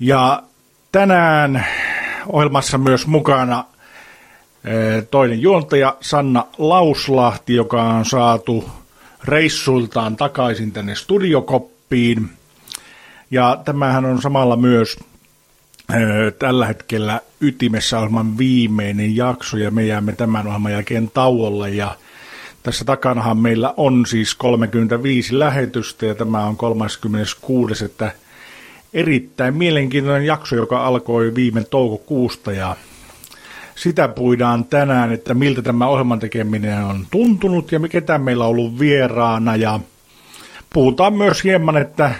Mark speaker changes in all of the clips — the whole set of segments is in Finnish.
Speaker 1: Ja tänään ohjelmassa myös mukana toinen juontaja Sanna Lauslahti, joka on saatu reissultaan takaisin tänne studiokoppiin. Ja tämähän on samalla myös tällä hetkellä ytimessä ohjelman viimeinen jakso ja me jäämme tämän ohjelman jälkeen tauolle ja tässä takanahan meillä on siis 35 lähetystä ja tämä on 36. Että erittäin mielenkiintoinen jakso, joka alkoi viime toukokuusta ja sitä puidaan tänään, että miltä tämä ohjelman tekeminen on tuntunut ja ketä meillä on ollut vieraana ja puhutaan myös hieman, että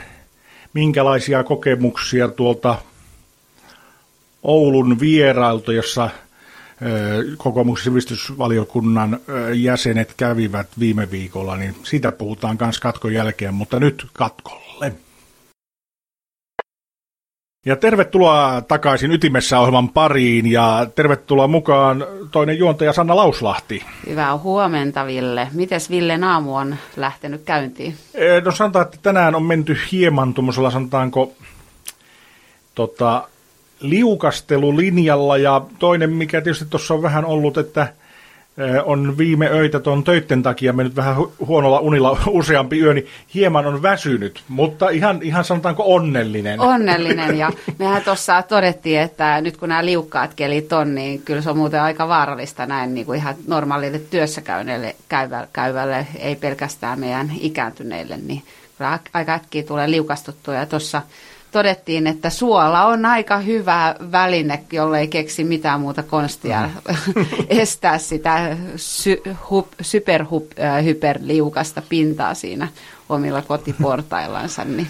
Speaker 1: minkälaisia kokemuksia tuolta Oulun vierailta, jossa kokoomuksen sivistysvaliokunnan jäsenet kävivät viime viikolla, niin siitä puhutaan myös katkon jälkeen, mutta nyt katkolle. Ja tervetuloa takaisin Ytimessä ohjelman pariin ja tervetuloa mukaan toinen juontaja Sanna Lauslahti.
Speaker 2: Hyvää huomenta Ville. Mites Ville aamu on lähtenyt käyntiin?
Speaker 1: No sanotaan, että tänään on menty hieman tuommoisella sanotaanko tota, liukastelulinjalla ja toinen, mikä tietysti tuossa on vähän ollut, että on viime öitä tuon töitten takia mennyt vähän huonolla unilla useampi yö, niin hieman on väsynyt, mutta ihan, ihan sanotaanko onnellinen.
Speaker 2: Onnellinen ja mehän tuossa todettiin, että nyt kun nämä liukkaat kelit on, niin kyllä se on muuten aika vaarallista näin niin kuin ihan normaalille työssä käyvälle, käyvälle, ei pelkästään meidän ikääntyneille, niin aika äkkiä tulee liukastuttua ja tuossa todettiin, että suola on aika hyvä väline, jolle ei keksi mitään muuta konstia mm. estää sitä sy, hup, superhup, äh, hyperliukasta pintaa siinä omilla kotiportaillansa. Niin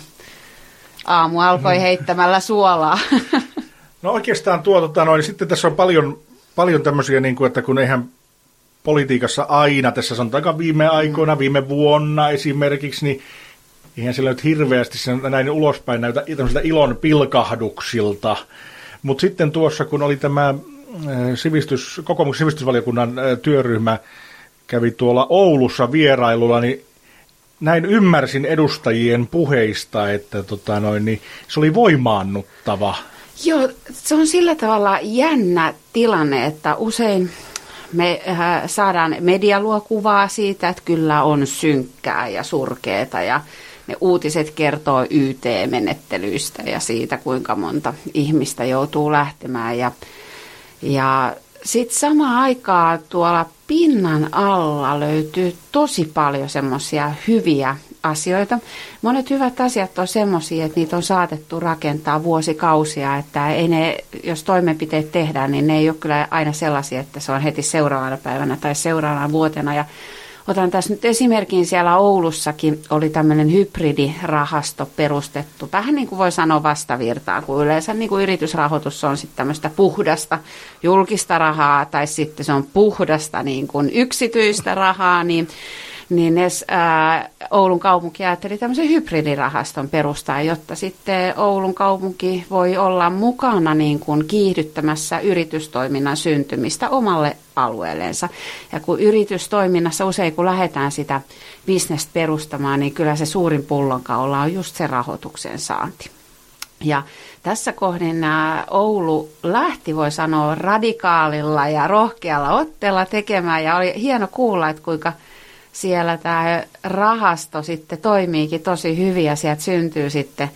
Speaker 2: aamu alkoi mm. heittämällä suolaa.
Speaker 1: no oikeastaan tuo, tota, noin, sitten tässä on paljon, paljon tämmöisiä, niin kuin, että kun eihän politiikassa aina, tässä sanotaan viime aikoina, viime vuonna esimerkiksi, niin eihän sillä nyt hirveästi sen näin ulospäin näytä ilon pilkahduksilta. Mutta sitten tuossa, kun oli tämä äh, sivistys, kokoomuksen sivistysvaliokunnan äh, työryhmä kävi tuolla Oulussa vierailulla, niin näin ymmärsin edustajien puheista, että tota noin, niin se oli voimaannuttava.
Speaker 2: Joo, se on sillä tavalla jännä tilanne, että usein me äh, saadaan medialuokuvaa siitä, että kyllä on synkkää ja surkeeta ja ne uutiset kertoo YT-menettelyistä ja siitä, kuinka monta ihmistä joutuu lähtemään. Ja, ja sitten samaan aikaan tuolla pinnan alla löytyy tosi paljon semmoisia hyviä asioita. Monet hyvät asiat on semmoisia, että niitä on saatettu rakentaa vuosikausia, että ei ne, jos toimenpiteet tehdään, niin ne ei ole kyllä aina sellaisia, että se on heti seuraavana päivänä tai seuraavana vuotena. Ja Otan tässä nyt esimerkin, siellä Oulussakin oli tämmöinen hybridirahasto perustettu. Vähän niin kuin voi sanoa vastavirtaa, kun yleensä niin kuin yritysrahoitus on sitten tämmöistä puhdasta julkista rahaa tai sitten se on puhdasta niin kuin yksityistä rahaa, niin niin ne, ää, Oulun kaupunki ajatteli tämmöisen hybridirahaston perustaa, jotta sitten Oulun kaupunki voi olla mukana niin kuin kiihdyttämässä yritystoiminnan syntymistä omalle alueellensa. Ja kun yritystoiminnassa usein kun lähdetään sitä bisnestä perustamaan, niin kyllä se suurin pullonkaula on just se rahoituksen saanti. Ja tässä kohdin Oulu lähti, voi sanoa, radikaalilla ja rohkealla otteella tekemään. Ja oli hieno kuulla, että kuinka siellä tämä rahasto sitten toimiikin tosi hyvin ja sieltä syntyy sitten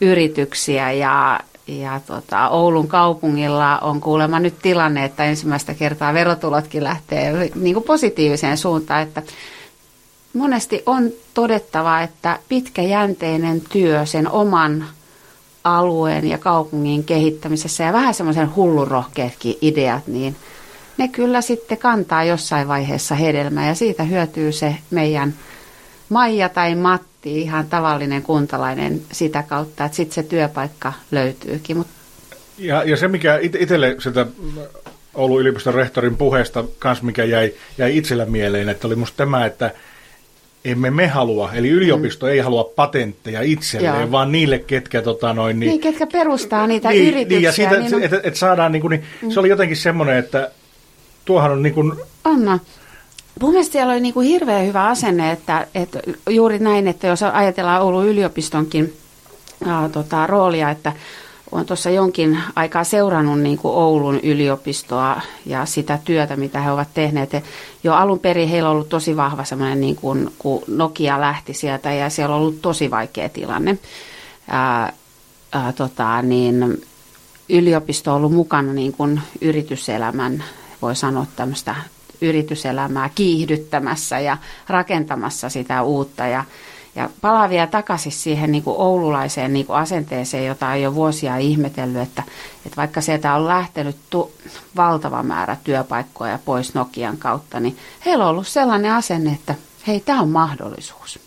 Speaker 2: yrityksiä ja, ja tota, Oulun kaupungilla on kuulemma nyt tilanne, että ensimmäistä kertaa verotulotkin lähtee niin kuin positiiviseen suuntaan, että monesti on todettava, että pitkäjänteinen työ sen oman alueen ja kaupungin kehittämisessä ja vähän semmoisen hullurohkeatkin ideat, niin – ne kyllä sitten kantaa jossain vaiheessa hedelmää ja siitä hyötyy se meidän Maija tai Matti, ihan tavallinen kuntalainen sitä kautta, että sitten se työpaikka löytyykin. Mut...
Speaker 1: Ja, ja se, mikä it- itselle sitä Oulun yliopiston rehtorin puheesta kans, mikä jäi, jäi itsellä mieleen, että oli musta tämä, että emme me halua, eli yliopisto mm. ei halua patentteja itselleen, Joo. vaan niille, ketkä... Tota, noin,
Speaker 2: niin, niin, ketkä perustaa niitä niin, yrityksiä.
Speaker 1: Niin, ja siitä, niin on... että et saadaan, niin, kuin, niin, mm. se oli jotenkin semmoinen, että tuohan on niin kuin...
Speaker 2: Anna. Mun mielestä siellä oli niin kuin hirveän hyvä asenne, että, että juuri näin, että jos ajatellaan Oulun yliopistonkin ää, tota, roolia, että olen tuossa jonkin aikaa seurannut niin kuin Oulun yliopistoa ja sitä työtä, mitä he ovat tehneet. Jo alun perin heillä on ollut tosi vahva semmoinen, niin kuin, kun Nokia lähti sieltä ja siellä on ollut tosi vaikea tilanne. Ää, ää, tota, niin yliopisto on ollut mukana niin kuin yrityselämän, voi sanoa tämmöistä yrityselämää kiihdyttämässä ja rakentamassa sitä uutta. Ja ja palaa vielä takaisin siihen niin kuin oululaiseen niin kuin asenteeseen, jota on jo vuosia ihmetellyt, että, että vaikka sieltä on lähtenyt tu- valtava määrä työpaikkoja pois Nokian kautta, niin heillä on ollut sellainen asenne, että hei, tämä on mahdollisuus.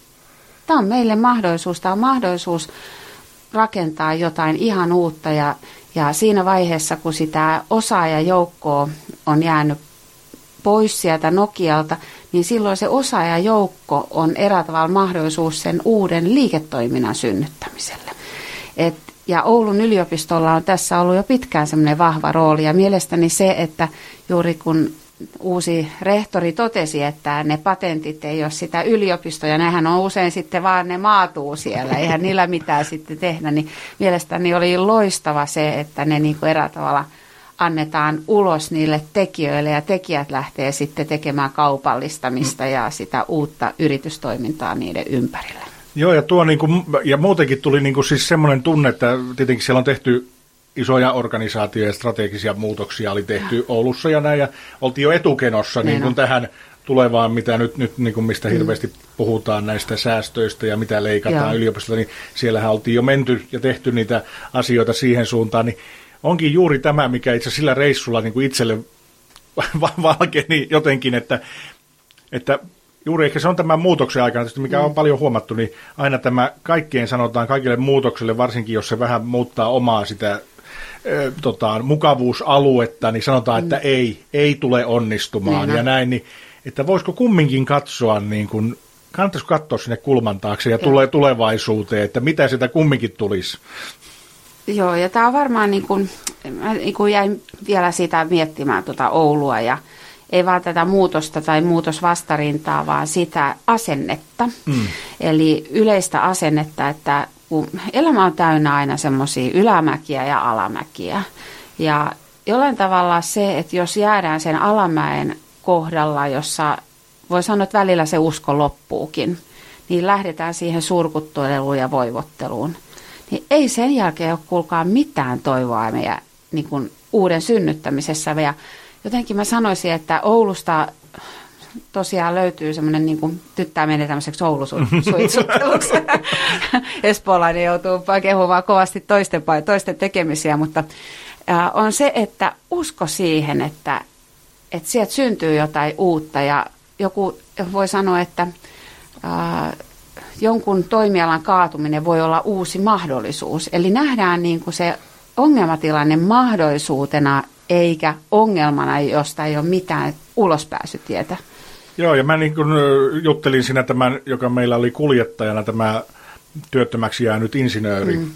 Speaker 2: Tämä on meille mahdollisuus, tämä on mahdollisuus rakentaa jotain ihan uutta ja, ja siinä vaiheessa, kun sitä osaajajoukkoa on jäänyt pois sieltä Nokialta, niin silloin se osaajajoukko on eräällä tavalla mahdollisuus sen uuden liiketoiminnan synnyttämiselle. Et, ja Oulun yliopistolla on tässä ollut jo pitkään semmoinen vahva rooli ja mielestäni se, että juuri kun uusi rehtori totesi, että ne patentit ei ole sitä yliopistoja, nehän on usein sitten vaan ne maatuu siellä, eihän niillä mitään sitten tehdä, niin mielestäni oli loistava se, että ne niin kuin eräällä tavalla – annetaan ulos niille tekijöille ja tekijät lähtee sitten tekemään kaupallistamista ja sitä uutta yritystoimintaa niiden ympärille.
Speaker 1: Joo, ja, tuo niin kuin, ja muutenkin tuli niin kuin siis semmoinen tunne, että tietenkin siellä on tehty isoja organisaatioja ja strategisia muutoksia oli tehty ja. Oulussa ja näin, ja oltiin jo etukenossa niin, kuin tähän tulevaan, mitä nyt, nyt niin kuin mistä mm. hirveästi puhutaan näistä säästöistä ja mitä leikataan yliopistosta, niin siellähän oltiin jo menty ja tehty niitä asioita siihen suuntaan, niin onkin juuri tämä, mikä itse sillä reissulla niin kuin itselle valkeni jotenkin, että, että juuri ehkä se on tämän muutoksen aikana, mikä on mm. paljon huomattu, niin aina tämä kaikkeen sanotaan kaikille muutokselle, varsinkin jos se vähän muuttaa omaa sitä tota, mukavuusaluetta, niin sanotaan, että mm. ei, ei tule onnistumaan niin, ja näin, niin että voisiko kumminkin katsoa niin kuin, kannattaisiko katsoa sinne kulman taakse ja tulee tulevaisuuteen, että mitä sitä kumminkin tulisi.
Speaker 2: Joo, ja tämä on varmaan niin kuin, mä niin kuin jäin vielä sitä miettimään tuota Oulua ja ei vaan tätä muutosta tai muutosvastarintaa, vaan sitä asennetta. Mm. Eli yleistä asennetta, että kun elämä on täynnä aina semmoisia ylämäkiä ja alamäkiä. Ja jollain tavalla se, että jos jäädään sen alamäen kohdalla, jossa voi sanoa, että välillä se usko loppuukin, niin lähdetään siihen surkutteluun ja voivotteluun niin ei sen jälkeen ole kuulkaa mitään toivoa meidän niin kuin uuden synnyttämisessä. Ja jotenkin mä sanoisin, että Oulusta tosiaan löytyy semmoinen, niin kuin, tyttää menee tämmöiseksi Oulusuitsutteluksi. Espoolainen joutuu kehumaan kovasti toisten, toisten tekemisiä, mutta äh, on se, että usko siihen, että, että sieltä syntyy jotain uutta ja joku voi sanoa, että äh, jonkun toimialan kaatuminen voi olla uusi mahdollisuus. Eli nähdään niin kuin se ongelmatilanne mahdollisuutena eikä ongelmana, josta ei ole mitään ulospääsytietä.
Speaker 1: Joo, ja mä niin kuin juttelin siinä tämän, joka meillä oli kuljettajana, tämä työttömäksi jäänyt insinööri. Mm.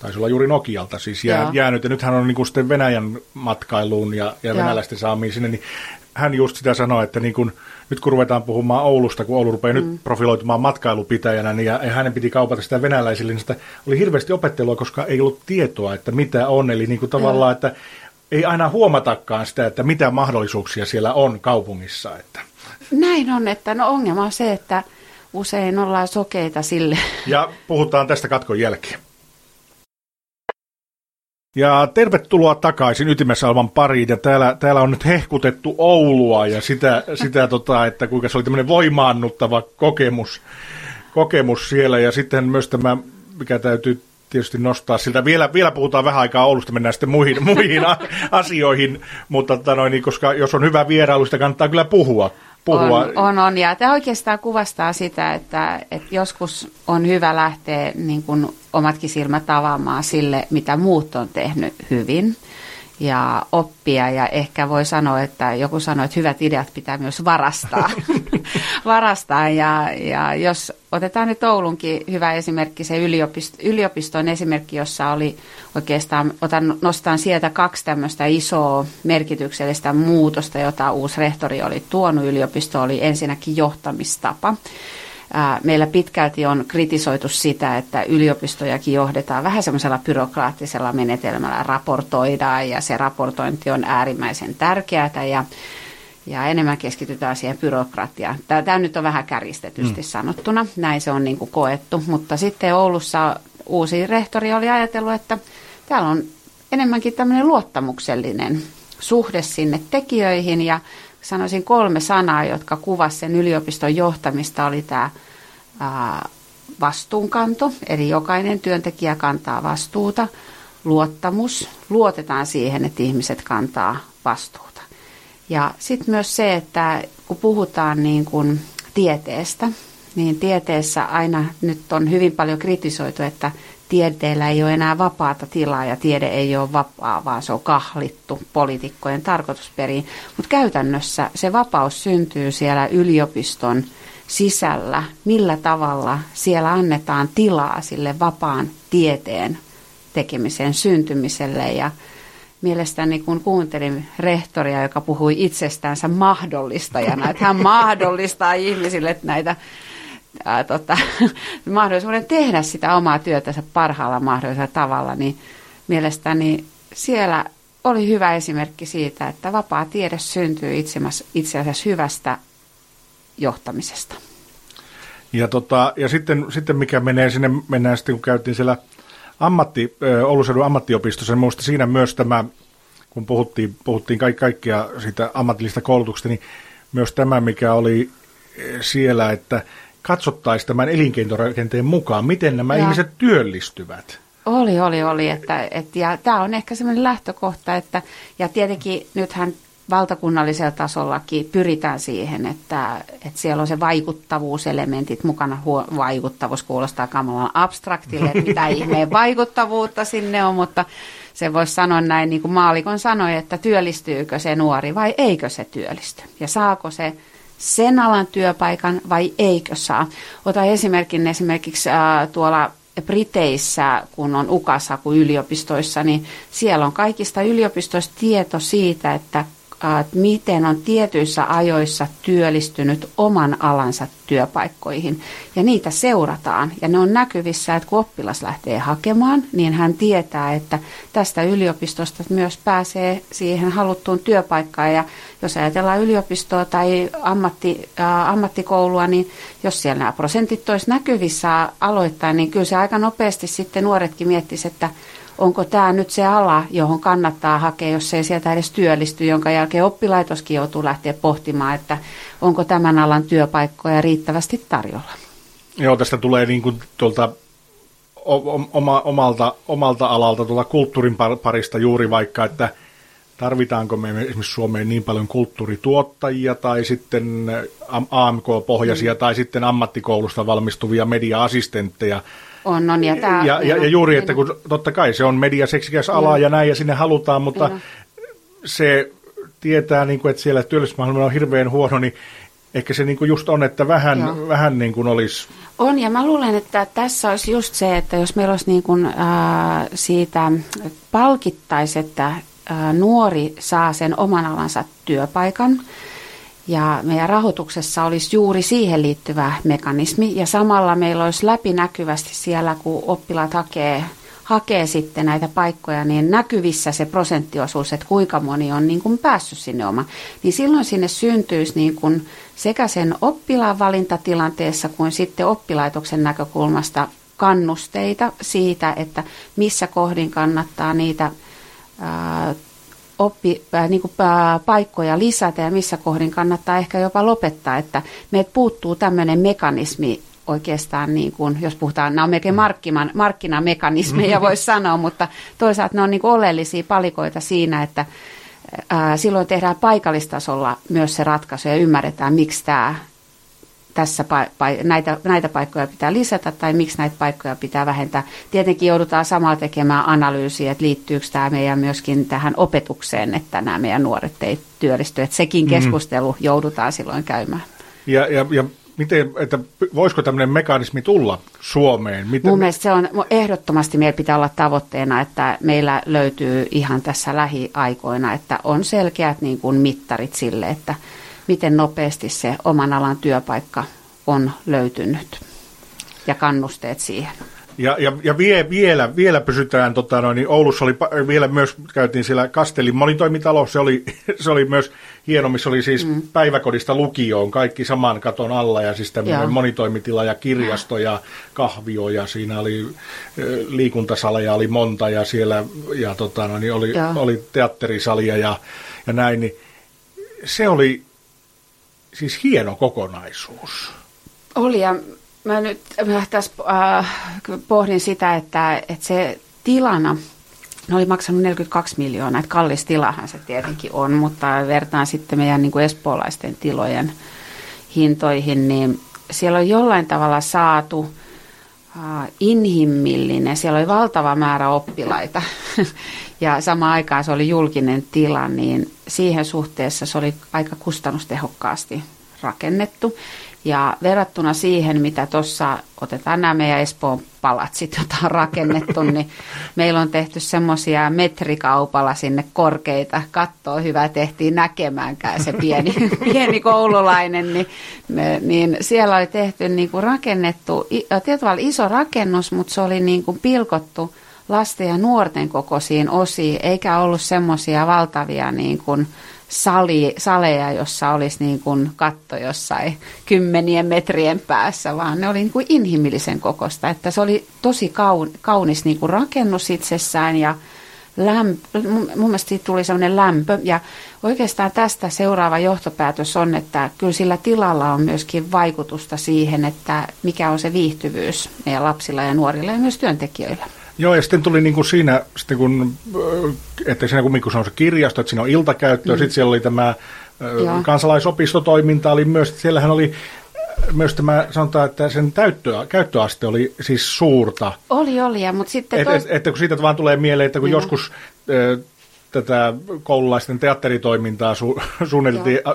Speaker 1: Taisi olla juuri Nokialta siis jää, jäänyt, ja nyt hän on niin kuin sitten Venäjän matkailuun ja, ja venäläisten saamiin sinne, niin hän just sitä sanoi, että niin kuin, nyt kun ruvetaan puhumaan Oulusta, kun Oulu rupeaa mm. nyt profiloitumaan matkailupitäjänä, niin ja, ja hänen piti kaupata sitä venäläisille, niin sitä oli hirveästi opettelua, koska ei ollut tietoa, että mitä on. Eli niin kuin tavallaan, että ei aina huomatakaan sitä, että mitä mahdollisuuksia siellä on kaupungissa. Että.
Speaker 2: Näin on, että no ongelma on se, että usein ollaan sokeita sille.
Speaker 1: Ja puhutaan tästä katkon jälkeen. Ja tervetuloa takaisin Ytimessä olevan pariin. Ja täällä, täällä on nyt hehkutettu Oulua ja sitä, sitä tota, että kuinka se oli tämmöinen voimaannuttava kokemus, kokemus siellä. Ja sitten myös tämä, mikä täytyy tietysti nostaa siltä. Vielä, vielä puhutaan vähän aikaa Oulusta, mennään sitten muihin, muihin asioihin, mutta tota noin, niin koska jos on hyvä vierailu, sitä kannattaa kyllä puhua puhua.
Speaker 2: On, on, on. ja tämä oikeastaan kuvastaa sitä, että, että joskus on hyvä lähteä niin kuin omatkin silmät avaamaan sille, mitä muut on tehnyt hyvin ja oppia ja ehkä voi sanoa, että joku sanoi, että hyvät ideat pitää myös varastaa. varastaa ja, ja jos otetaan nyt Oulunkin hyvä esimerkki, se yliopisto, yliopiston esimerkki, jossa oli oikeastaan, otan, nostan sieltä kaksi tämmöistä isoa merkityksellistä muutosta, jota uusi rehtori oli tuonut yliopisto, oli ensinnäkin johtamistapa. Meillä pitkälti on kritisoitu sitä, että yliopistojakin johdetaan vähän semmoisella byrokraattisella menetelmällä, raportoidaan ja se raportointi on äärimmäisen tärkeää ja ja enemmän keskitytään siihen byrokratiaan. Tämä, tämä nyt on vähän kärjistetysti mm. sanottuna, näin se on niin kuin koettu, mutta sitten Oulussa uusi rehtori oli ajatellut, että täällä on enemmänkin tämmöinen luottamuksellinen suhde sinne tekijöihin ja sanoisin kolme sanaa, jotka kuvasivat sen yliopiston johtamista, oli tämä vastuunkanto, eli jokainen työntekijä kantaa vastuuta, luottamus, luotetaan siihen, että ihmiset kantaa vastuuta. Ja sitten myös se, että kun puhutaan niin kuin tieteestä, niin tieteessä aina nyt on hyvin paljon kritisoitu, että tieteellä ei ole enää vapaata tilaa ja tiede ei ole vapaa, vaan se on kahlittu poliitikkojen tarkoitusperiin. Mutta käytännössä se vapaus syntyy siellä yliopiston sisällä, millä tavalla siellä annetaan tilaa sille vapaan tieteen tekemisen syntymiselle ja mielestäni kun kuuntelin rehtoria, joka puhui itsestäänsä mahdollistajana, että hän mahdollistaa ihmisille näitä ää, tota, mahdollisuuden tehdä sitä omaa työtänsä parhaalla mahdollisella tavalla, niin mielestäni siellä oli hyvä esimerkki siitä, että vapaa tiede syntyy itse asiassa hyvästä johtamisesta.
Speaker 1: Ja, tota, ja sitten, sitten mikä menee sinne, mennään sitten kun käytiin siellä ammatti, Oulun ammattiopistossa, niin siinä myös tämä, kun puhuttiin, puhuttiin kaik, kaikkia siitä ammatillista koulutuksesta, niin myös tämä, mikä oli siellä, että katsottaisiin tämän elinkeinorakenteen mukaan, miten nämä ja. ihmiset työllistyvät.
Speaker 2: Oli, oli, oli. Että, et, ja tämä on ehkä sellainen lähtökohta, että ja tietenkin nythän valtakunnallisella tasollakin pyritään siihen, että, että siellä on se vaikuttavuuselementit mukana. Huo, vaikuttavuus kuulostaa kamalan abstraktille, että mitä ihmeen vaikuttavuutta sinne on, mutta se voisi sanoa näin, niin kuin maalikon sanoi, että työllistyykö se nuori vai eikö se työllisty. Ja saako se sen alan työpaikan vai eikö saa. Ota esimerkin esimerkiksi äh, tuolla Briteissä, kun on UKASAKU yliopistoissa, niin siellä on kaikista yliopistoista tieto siitä, että miten on tietyissä ajoissa työllistynyt oman alansa työpaikkoihin. Ja niitä seurataan ja ne on näkyvissä, että kun oppilas lähtee hakemaan, niin hän tietää, että tästä yliopistosta myös pääsee siihen haluttuun työpaikkaan. Ja jos ajatellaan yliopistoa tai ammatti, äh, ammattikoulua, niin jos siellä nämä prosentit olisi näkyvissä aloittain, niin kyllä se aika nopeasti sitten nuoretkin miettisivät, että onko tämä nyt se ala, johon kannattaa hakea, jos ei sieltä edes työllisty, jonka jälkeen oppilaitoskin joutuu lähteä pohtimaan, että onko tämän alan työpaikkoja riittävästi tarjolla.
Speaker 1: Joo, tästä tulee niin kuin tuolta oma, omalta, omalta alalta tuolla kulttuurin parista juuri vaikka, että tarvitaanko me esimerkiksi Suomeen niin paljon kulttuurituottajia tai sitten AMK-pohjaisia mm. tai sitten ammattikoulusta valmistuvia media-assistentteja,
Speaker 2: on, on. Ja,
Speaker 1: tämä, ja, ja, ja juuri, että kun totta kai se on mediaseksikäs ala ja näin ja sinne halutaan, mutta ja. se tietää, niin kuin, että siellä työllisyysmahdollisuus on hirveän huono, niin ehkä se niin kuin just on, että vähän, vähän niin kuin olisi...
Speaker 2: On, ja mä luulen, että tässä olisi just se, että jos meillä olisi niin kuin, äh, siitä palkittaisi, että äh, nuori saa sen oman alansa työpaikan, ja meidän rahoituksessa olisi juuri siihen liittyvä mekanismi. Ja samalla meillä olisi läpinäkyvästi siellä, kun oppilaat hakee, hakee sitten näitä paikkoja, niin näkyvissä se prosenttiosuus, että kuinka moni on niin kuin päässyt sinne oma. Niin silloin sinne syntyisi niin kuin sekä sen oppilaan valintatilanteessa kuin sitten oppilaitoksen näkökulmasta kannusteita siitä, että missä kohdin kannattaa niitä ää, oppi, niin kuin, paikkoja lisätä ja missä kohdin kannattaa ehkä jopa lopettaa, että meiltä puuttuu tämmöinen mekanismi oikeastaan, niin kuin, jos puhutaan, nämä on melkein markkinan, markkinamekanismeja voisi sanoa, mutta toisaalta ne on niin oleellisia palikoita siinä, että ää, silloin tehdään paikallistasolla myös se ratkaisu ja ymmärretään, miksi tämä tässä pa- näitä, näitä paikkoja pitää lisätä tai miksi näitä paikkoja pitää vähentää. Tietenkin joudutaan samalla tekemään analyysiä, että liittyykö tämä meidän myöskin tähän opetukseen, että nämä meidän nuoret ei työllisty. Että sekin mm. keskustelu mm. joudutaan silloin käymään.
Speaker 1: Ja, ja, ja miten, että voisiko tämmöinen mekanismi tulla Suomeen?
Speaker 2: Miten... Mun mielestä se on ehdottomasti, meillä pitää olla tavoitteena, että meillä löytyy ihan tässä lähiaikoina, että on selkeät niin kuin mittarit sille, että miten nopeasti se oman alan työpaikka on löytynyt ja kannusteet siihen.
Speaker 1: Ja, ja, ja vie, vielä, vielä pysytään, tota, noin, niin Oulussa oli vielä myös, käytiin siellä Kastelin monitoimitalo, se oli, se oli myös hieno, missä oli siis mm. päiväkodista lukioon, kaikki saman katon alla ja siis tämmöinen monitoimitila ja kirjasto ja kahvio ja siinä oli liikuntasaleja oli monta ja siellä ja tota, noin, niin oli, oli teatterisalia ja, ja näin, niin se oli siis hieno kokonaisuus.
Speaker 2: Oli ja mä nyt mä tässä äh, pohdin sitä, että, että se tilana, ne oli maksanut 42 miljoonaa, että kallis tilahan se tietenkin on, mutta vertaan sitten meidän niin kuin espoolaisten tilojen hintoihin, niin siellä on jollain tavalla saatu äh, inhimillinen, siellä oli valtava määrä oppilaita ja samaan aikaan se oli julkinen tila, niin siihen suhteessa se oli aika kustannustehokkaasti rakennettu. Ja verrattuna siihen, mitä tuossa, otetaan nämä meidän Espoon palatsit, joita on rakennettu, niin meillä on tehty semmoisia metrikaupalla sinne korkeita. Kattoa hyvä tehtiin näkemäänkään se pieni, pieni koululainen. Niin, niin siellä oli tehty niin kuin rakennettu, tietyllä iso rakennus, mutta se oli niin kuin pilkottu lasten ja nuorten kokoisiin osiin, eikä ollut semmoisia valtavia niin kuin, sali, saleja, jossa olisi niin kuin katto jossain kymmenien metrien päässä, vaan ne oli niin kuin inhimillisen kokosta. Että se oli tosi kaunis niin kuin rakennus itsessään ja lämpö, mun mielestä siitä tuli sellainen lämpö. Ja oikeastaan tästä seuraava johtopäätös on, että kyllä sillä tilalla on myöskin vaikutusta siihen, että mikä on se viihtyvyys meidän lapsilla ja nuorilla ja myös työntekijöillä.
Speaker 1: Joo, ja sitten tuli niin kuin siinä, sitten kun, että siinä kun se on se kirjasto, että siinä on iltakäyttö, mm. sitten siellä oli tämä Joo. kansalaisopistotoiminta, oli myös, siellähän oli myös tämä, sanotaan, että sen täyttöä, käyttöaste oli siis suurta.
Speaker 2: Oli, oli, mutta sitten...
Speaker 1: Et, tois... et, että kun siitä vaan tulee mieleen, että kun Joo. joskus tätä koululaisten teatteritoimintaa su,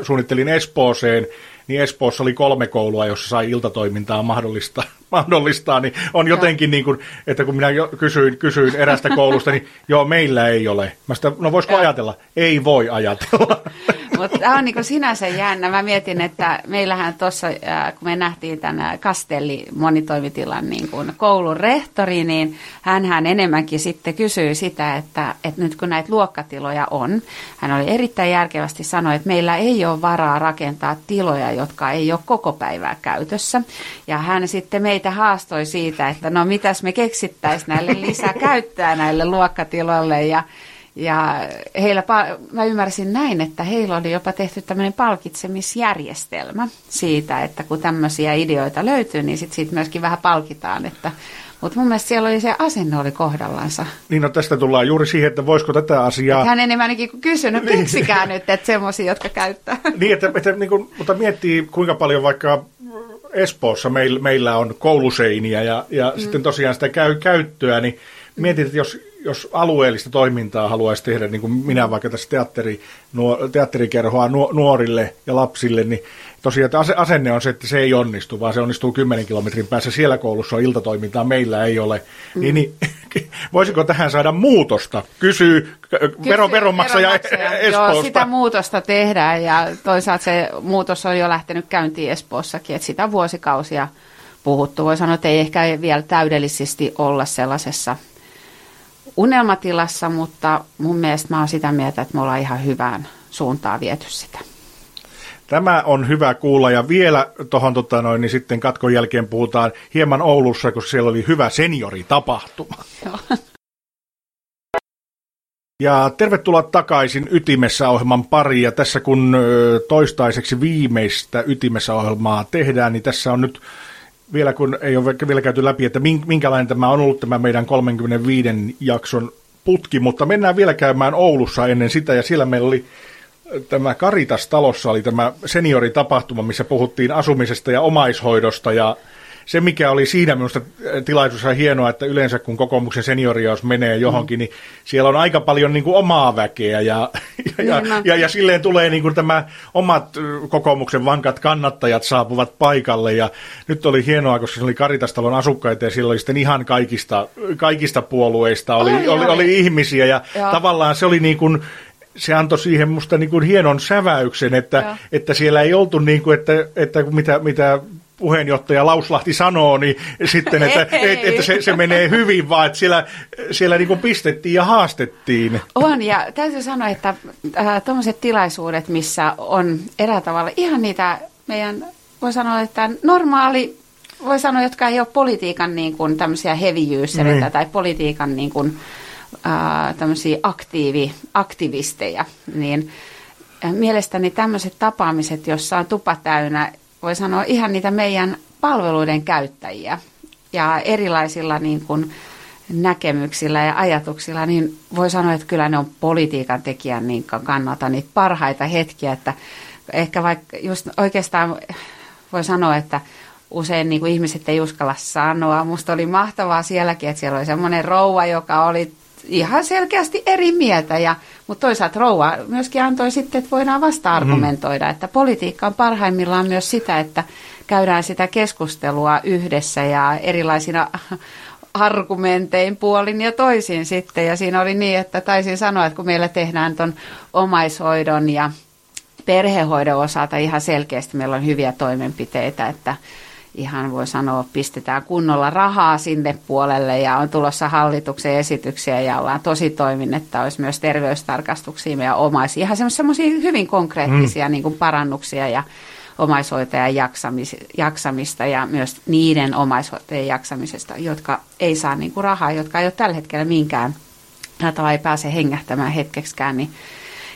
Speaker 1: suunnittelin Espooseen, niin Espoossa oli kolme koulua, jossa sai iltatoimintaa mahdollista, mahdollistaa, niin on jotenkin niin kuin, että kun minä jo kysyin, kysyin erästä koulusta, niin joo, meillä ei ole. Mä sitä, no voisiko ajatella? Ei voi ajatella.
Speaker 2: Mutta tämä on niin sinänsä jännä. Mä mietin, että meillähän tuossa, äh, kun me nähtiin tämän Kastelli monitoimitilan niin kuin koulun rehtori, niin hän enemmänkin sitten kysyi sitä, että, että nyt kun näitä luokkatiloja on, hän oli erittäin järkevästi sanoi, että meillä ei ole varaa rakentaa tiloja, jotka ei ole koko päivää käytössä. Ja hän sitten meitä haastoi siitä, että no mitäs me keksittäisiin näille lisäkäyttöä näille luokkatiloille ja ja heillä, mä ymmärsin näin, että heillä oli jopa tehty tämmöinen palkitsemisjärjestelmä siitä, että kun tämmöisiä ideoita löytyy, niin sit siitä myöskin vähän palkitaan, että mutta mun mielestä siellä oli se asenne oli kohdallansa.
Speaker 1: Niin no tästä tullaan juuri siihen, että voisiko tätä asiaa...
Speaker 2: Että hän enemmänkin kuin kysynyt, niin. keksikää nyt, että semmoisia, jotka käyttää.
Speaker 1: niin, että, että niin kuin, mutta miettii kuinka paljon vaikka Espoossa meillä, meillä on kouluseiniä ja, ja mm. sitten tosiaan sitä käy, käyttöä, niin mietit, että jos jos alueellista toimintaa haluaisi tehdä, niin kuin minä vaikka tässä teatteri, nuor, teatterikerhoa nuorille ja lapsille, niin tosiaan että asenne on se, että se ei onnistu, vaan se onnistuu 10 kilometrin päässä. Siellä koulussa on iltatoimintaa, meillä ei ole. Mm. Niin, niin, voisiko tähän saada muutosta? Kysyy, vero, veronmaksaja, veronmaksaja. Espoosta. Joo,
Speaker 2: sitä muutosta tehdään ja toisaalta se muutos on jo lähtenyt käyntiin Espoossakin, että sitä vuosikausia puhuttu. Voi sanoa, että ei ehkä vielä täydellisesti olla sellaisessa unelmatilassa, mutta mun mielestä mä oon sitä mieltä, että me ollaan ihan hyvään suuntaan viety sitä.
Speaker 1: Tämä on hyvä kuulla ja vielä tuohon tota noin, niin sitten katkon jälkeen puhutaan hieman Oulussa, koska siellä oli hyvä senioritapahtuma. Ja tervetuloa takaisin Ytimessä ohjelman pariin. Ja tässä kun toistaiseksi viimeistä Ytimessä ohjelmaa tehdään, niin tässä on nyt vielä kun ei ole vielä käyty läpi, että minkälainen tämä on ollut tämä meidän 35 jakson putki, mutta mennään vielä käymään Oulussa ennen sitä, ja siellä meillä oli tämä Karitas-talossa oli tämä senioritapahtuma, missä puhuttiin asumisesta ja omaishoidosta, ja se, mikä oli siinä minusta tilaisuudessa hienoa, että yleensä kun kokoomuksen senioriaus menee johonkin, mm. niin siellä on aika paljon niin kuin omaa väkeä ja, ja, ja, niin ja, ja silleen tulee niin kuin tämä omat kokoomuksen vankat kannattajat saapuvat paikalle. Ja nyt oli hienoa, koska se oli Karitastalon asukkaita ja siellä oli sitten ihan kaikista, kaikista puolueista oli, oli, oli, oli ihmisiä. Ja Joo. tavallaan se oli niin kuin se antoi siihen musta niin kuin hienon säväyksen, että, että siellä ei oltu niin kuin, että, että mitä, mitä puheenjohtaja Lauslahti sanoo, niin sitten, että, että, että se, se menee hyvin, vaan että siellä, siellä niin pistettiin ja haastettiin.
Speaker 2: On, ja täytyy sanoa, että äh, tuommoiset tilaisuudet, missä on erää tavalla ihan niitä meidän, voi sanoa, että normaali, voi sanoa, jotka ei ole politiikan niin kuin, tämmöisiä heavy niin. tai politiikan niin kuin, äh, tämmöisiä aktiivi, aktivisteja, niin äh, mielestäni tämmöiset tapaamiset, jossa on tupa täynnä voi sanoa ihan niitä meidän palveluiden käyttäjiä ja erilaisilla niin kuin näkemyksillä ja ajatuksilla, niin voi sanoa, että kyllä ne on politiikan tekijän niin kannalta niitä parhaita hetkiä, että ehkä vaikka just oikeastaan voi sanoa, että usein niin kuin ihmiset ei uskalla sanoa. Musta oli mahtavaa sielläkin, että siellä oli semmoinen rouva, joka oli ihan selkeästi eri mieltä, ja, mutta toisaalta rouva myöskin antoi sitten, että voidaan vasta-argumentoida, että politiikka on parhaimmillaan myös sitä, että käydään sitä keskustelua yhdessä ja erilaisina argumentein puolin ja toisin sitten. Ja siinä oli niin, että taisin sanoa, että kun meillä tehdään tuon omaishoidon ja perhehoidon osalta ihan selkeästi meillä on hyviä toimenpiteitä, että ihan voi sanoa, pistetään kunnolla rahaa sinne puolelle ja on tulossa hallituksen esityksiä ja ollaan tosi toimin, että olisi myös terveystarkastuksia meidän omaisia. Ihan semmoisia hyvin konkreettisia mm. niin kuin parannuksia ja omaishoitajan jaksamis, jaksamista ja myös niiden omaishoitajien jaksamisesta, jotka ei saa niin kuin rahaa, jotka ei ole tällä hetkellä minkään tai ei pääse hengähtämään hetkeksikään, niin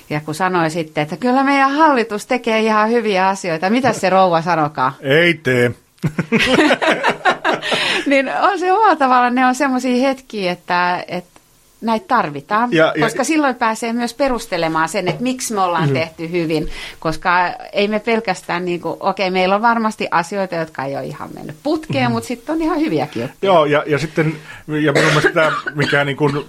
Speaker 2: ja kun sanoi sitten, että kyllä meidän hallitus tekee ihan hyviä asioita. Mitä se rouva sanokaa?
Speaker 1: Ei tee.
Speaker 2: niin on se omalla tavalla, ne on semmoisia hetkiä, että, että näitä tarvitaan, ja, koska ja, silloin pääsee myös perustelemaan sen, että miksi me ollaan mm. tehty hyvin, koska ei me pelkästään, niin kuin, okei, meillä on varmasti asioita, jotka ei ole ihan mennyt putkeen, mm. mutta sitten on ihan hyviäkin juttuja.
Speaker 1: Joo, ja, ja sitten, ja minun mielestä tämä, mikä niin kuin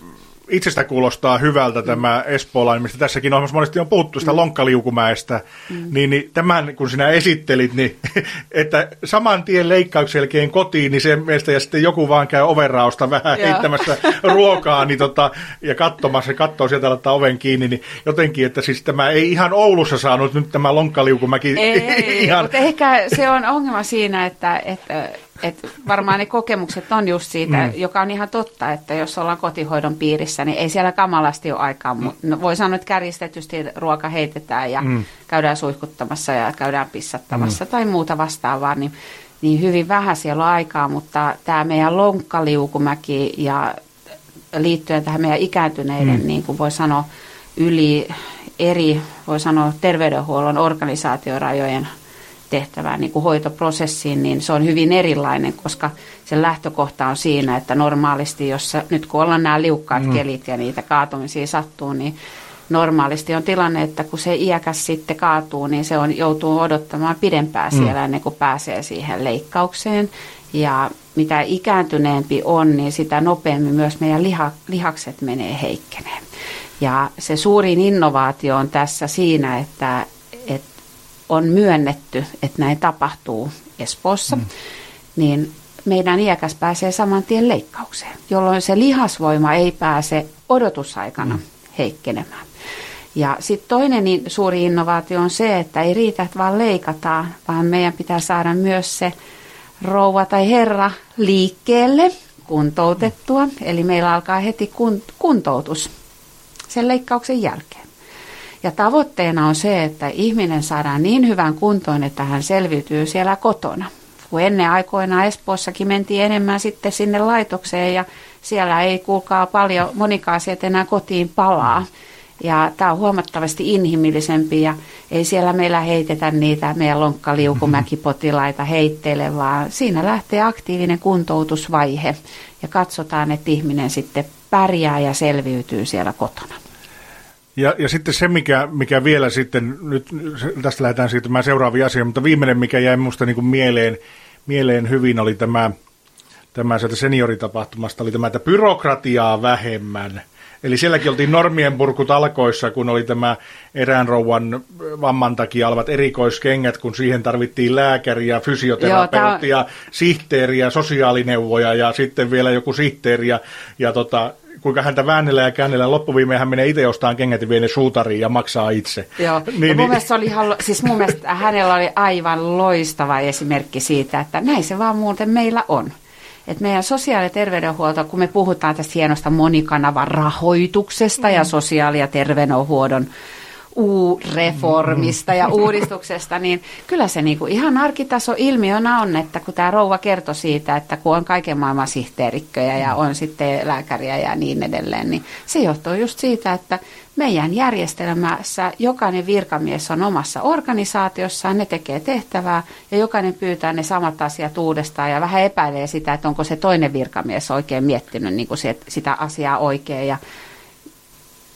Speaker 1: itsestä kuulostaa hyvältä tämä espoolainen, mistä tässäkin ohjelmassa monesti on puhuttu sitä mm. lonkkaliukumäestä, mm. niin, niin tämän kun sinä esittelit, niin että saman tien leikkauksen jälkeen kotiin, niin sen mielestä ja sitten joku vaan käy overrausta vähän Joo. heittämässä ruokaa niin tota, ja katsomassa, katsoo sieltä laittaa oven kiinni, niin jotenkin, että siis tämä ei ihan Oulussa saanut nyt tämä lonkkaliukumäki
Speaker 2: ei, ihan... mutta ehkä se on ongelma siinä, että, että et varmaan ne kokemukset on just siitä, mm. joka on ihan totta, että jos ollaan kotihoidon piirissä, niin ei siellä kamalasti ole aikaa. Mm. No, voi sanoa, että kärjistetysti ruoka heitetään ja mm. käydään suihkuttamassa ja käydään pissattamassa mm. tai muuta vastaavaa, niin, niin hyvin vähän siellä on aikaa, mutta tämä meidän lonkkaliukumäki ja liittyen tähän meidän ikääntyneiden, mm. niin kuin voi sanoa, yli eri, voi sanoa, terveydenhuollon organisaatiorajojen tehtävään niin kuin hoitoprosessiin, niin se on hyvin erilainen, koska se lähtökohta on siinä, että normaalisti, jos nyt kun ollaan nämä liukkaat mm. kelit ja niitä kaatumisia sattuu, niin normaalisti on tilanne, että kun se iäkäs sitten kaatuu, niin se on, joutuu odottamaan pidempään mm. siellä ennen kuin pääsee siihen leikkaukseen. Ja mitä ikääntyneempi on, niin sitä nopeammin myös meidän liha, lihakset menee heikkeneen. Ja se suurin innovaatio on tässä siinä, että, on myönnetty, että näin tapahtuu Espoossa, mm. niin meidän iäkäs pääsee saman tien leikkaukseen, jolloin se lihasvoima ei pääse odotusaikana mm. heikkenemään. Ja sitten toinen niin suuri innovaatio on se, että ei riitä, että vaan leikataan, vaan meidän pitää saada myös se rouva tai herra liikkeelle kuntoutettua. Eli meillä alkaa heti kuntoutus sen leikkauksen jälkeen. Ja tavoitteena on se, että ihminen saadaan niin hyvän kuntoon, että hän selviytyy siellä kotona. Kun ennen aikoina Espoossakin mentiin enemmän sitten sinne laitokseen ja siellä ei kuulkaa paljon monikaasiat enää kotiin palaa. Ja tämä on huomattavasti inhimillisempi ja ei siellä meillä heitetä niitä meidän lonkkaliukumäkipotilaita heitteille, vaan siinä lähtee aktiivinen kuntoutusvaihe ja katsotaan, että ihminen sitten pärjää ja selviytyy siellä kotona.
Speaker 1: Ja, ja sitten se, mikä, mikä vielä sitten, nyt tästä lähdetään siirtymään seuraaviin asioihin, mutta viimeinen, mikä jäi minusta niin mieleen, mieleen hyvin, oli tämä, tämä sieltä senioritapahtumasta, oli tämä, että byrokratiaa vähemmän. Eli sielläkin oltiin normien purkut alkoissa, kun oli tämä erään rouvan vamman takia olevat erikoiskengät, kun siihen tarvittiin lääkäriä, fysioterapeuttia, Joo, sihteeriä, sosiaalineuvoja ja sitten vielä joku sihteeri ja, ja tota, kuinka häntä väännellä ja käännellä. Loppuviimeen hän menee itse ostamaan kengät ja vie ne suutariin ja maksaa itse.
Speaker 2: Joo, niin, ja mun, niin. Mielestä oli, siis mun mielestä hänellä oli aivan loistava esimerkki siitä, että näin se vaan muuten meillä on. Et meidän sosiaali- ja terveydenhuolto, kun me puhutaan tästä hienosta monikanavan rahoituksesta mm. ja sosiaali- ja terveydenhuollon reformista ja uudistuksesta, niin kyllä se niinku ihan arkitaso ilmiönä on, että kun tämä rouva kertoi siitä, että kun on kaiken maailman sihteerikköjä ja on sitten lääkäriä ja niin edelleen, niin se johtuu just siitä, että meidän järjestelmässä jokainen virkamies on omassa organisaatiossaan, ne tekee tehtävää ja jokainen pyytää ne samat asiat uudestaan ja vähän epäilee sitä, että onko se toinen virkamies oikein miettinyt niin kuin sitä asiaa oikein ja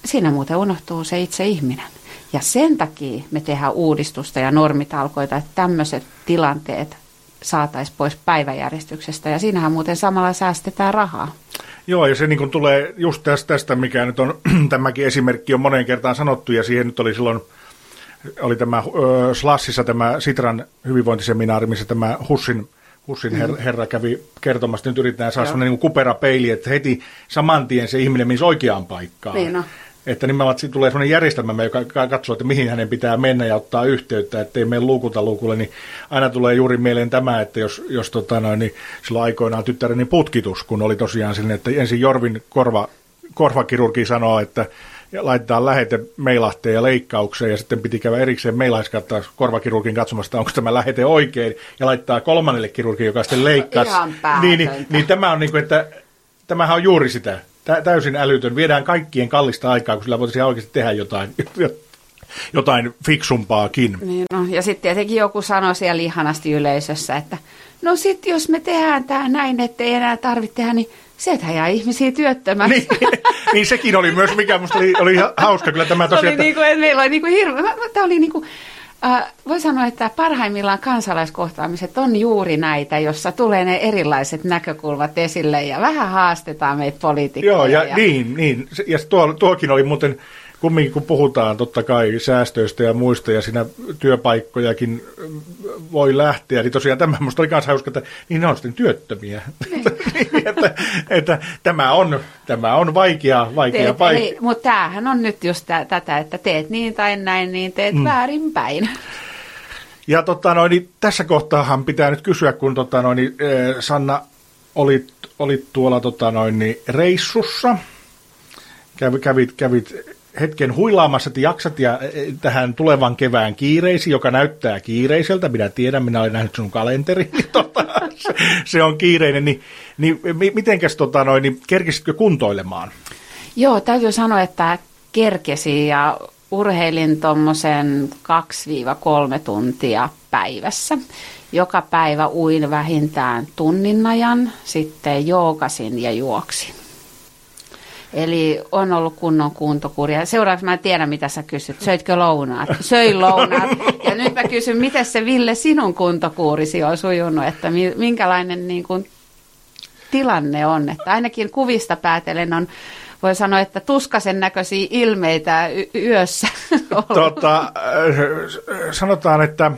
Speaker 2: siinä muuten unohtuu se itse ihminen. Ja sen takia me tehdään uudistusta ja normitalkoita, että tämmöiset tilanteet saataisiin pois päiväjärjestyksestä. Ja siinähän muuten samalla säästetään rahaa.
Speaker 1: Joo, ja se niin tulee just tästä, tästä, mikä nyt on, tämäkin esimerkki on moneen kertaan sanottu, ja siihen nyt oli silloin, oli tämä ö, Slassissa tämä Sitran hyvinvointiseminaari, missä tämä Hussin, Hussin her, mm-hmm. herra kävi kertomassa, että nyt yritetään saada sellainen niin kupera peili, että heti saman tien se ihminen menisi oikeaan paikkaan.
Speaker 2: Niin no.
Speaker 1: Että nimenomaan siitä tulee sellainen järjestelmä, joka katsoo, että mihin hänen pitää mennä ja ottaa yhteyttä, ettei mene luukulta luukulle, niin aina tulee juuri mieleen tämä, että jos, jos tota noin, niin silloin aikoinaan tyttäreni putkitus, kun oli tosiaan sellainen, että ensin Jorvin korva, korvakirurgi sanoo, että laitetaan lähete meilahteen ja leikkaukseen ja sitten piti käydä erikseen meilaiskattaa korvakirurgin katsomasta, onko tämä lähete oikein ja laittaa kolmannelle kirurgin, joka sitten leikkasi. Niin, niin, niin, tämä on niin kuin, että tämähän on juuri sitä täysin älytön. Viedään kaikkien kallista aikaa, kun sillä voitaisiin oikeasti tehdä jotain, jotain fiksumpaakin.
Speaker 2: Niin, no, ja sitten tietenkin joku sanoi siellä ihanasti yleisössä, että no sitten jos me tehdään tämä näin, ettei enää tarvitse tehdä, niin sieltä jää ihmisiä työttömäksi.
Speaker 1: Niin, niin sekin oli myös, mikä minusta oli, oli hauska kyllä tämä tosiaan.
Speaker 2: Oli että... niin kuin, meillä oli niin kuin hirveä, tämä oli niin kuin, Äh, voi sanoa, että parhaimmillaan kansalaiskohtaamiset on juuri näitä, jossa tulee ne erilaiset näkökulmat esille ja vähän haastetaan meitä poliitikkoja.
Speaker 1: Joo, ja, ja... niin, niin. Ja tuo, tuokin oli muuten kumminkin kun puhutaan totta kai säästöistä ja muista ja siinä työpaikkojakin voi lähteä, niin tosiaan tämä minusta oli myös hauska, että niin ne on sitten työttömiä. Niin. että, että, tämä, on, tämä on vaikea, vaikea paikka.
Speaker 2: Mutta tämähän on nyt just tä, tätä, että teet niin tai näin, niin teet mm. väärinpäin.
Speaker 1: Ja tota noin, niin tässä kohtaahan pitää nyt kysyä, kun tota noin, niin, Sanna olit, olit tuolla tota noin, niin reissussa, kävit, kävit hetken huilaamassa, että jaksat ja e, e, tähän tulevan kevään kiireisi, joka näyttää kiireiseltä. Minä tiedän, minä olen nähnyt sun kalenteri, niin tota, se, on kiireinen. Niin, niin mitenkäs tota noin, niin kerkisitkö kuntoilemaan?
Speaker 2: Joo, täytyy sanoa, että kerkesi ja urheilin tuommoisen 2-3 tuntia päivässä. Joka päivä uin vähintään tunnin ajan, sitten joogasin ja juoksin. Eli on ollut kunnon kuntokuria. Seuraavaksi mä en tiedä, mitä sä kysyt. Söitkö lounaat? Söin lounaat. Ja nyt mä kysyn, miten se Ville sinun kuntokuurisi on sujunut, että minkälainen niin kuin, tilanne on. Että ainakin kuvista päätellen on voi sanoa, että tuskasen näköisiä ilmeitä y- yössä.
Speaker 1: Tota, äh, sanotaan, että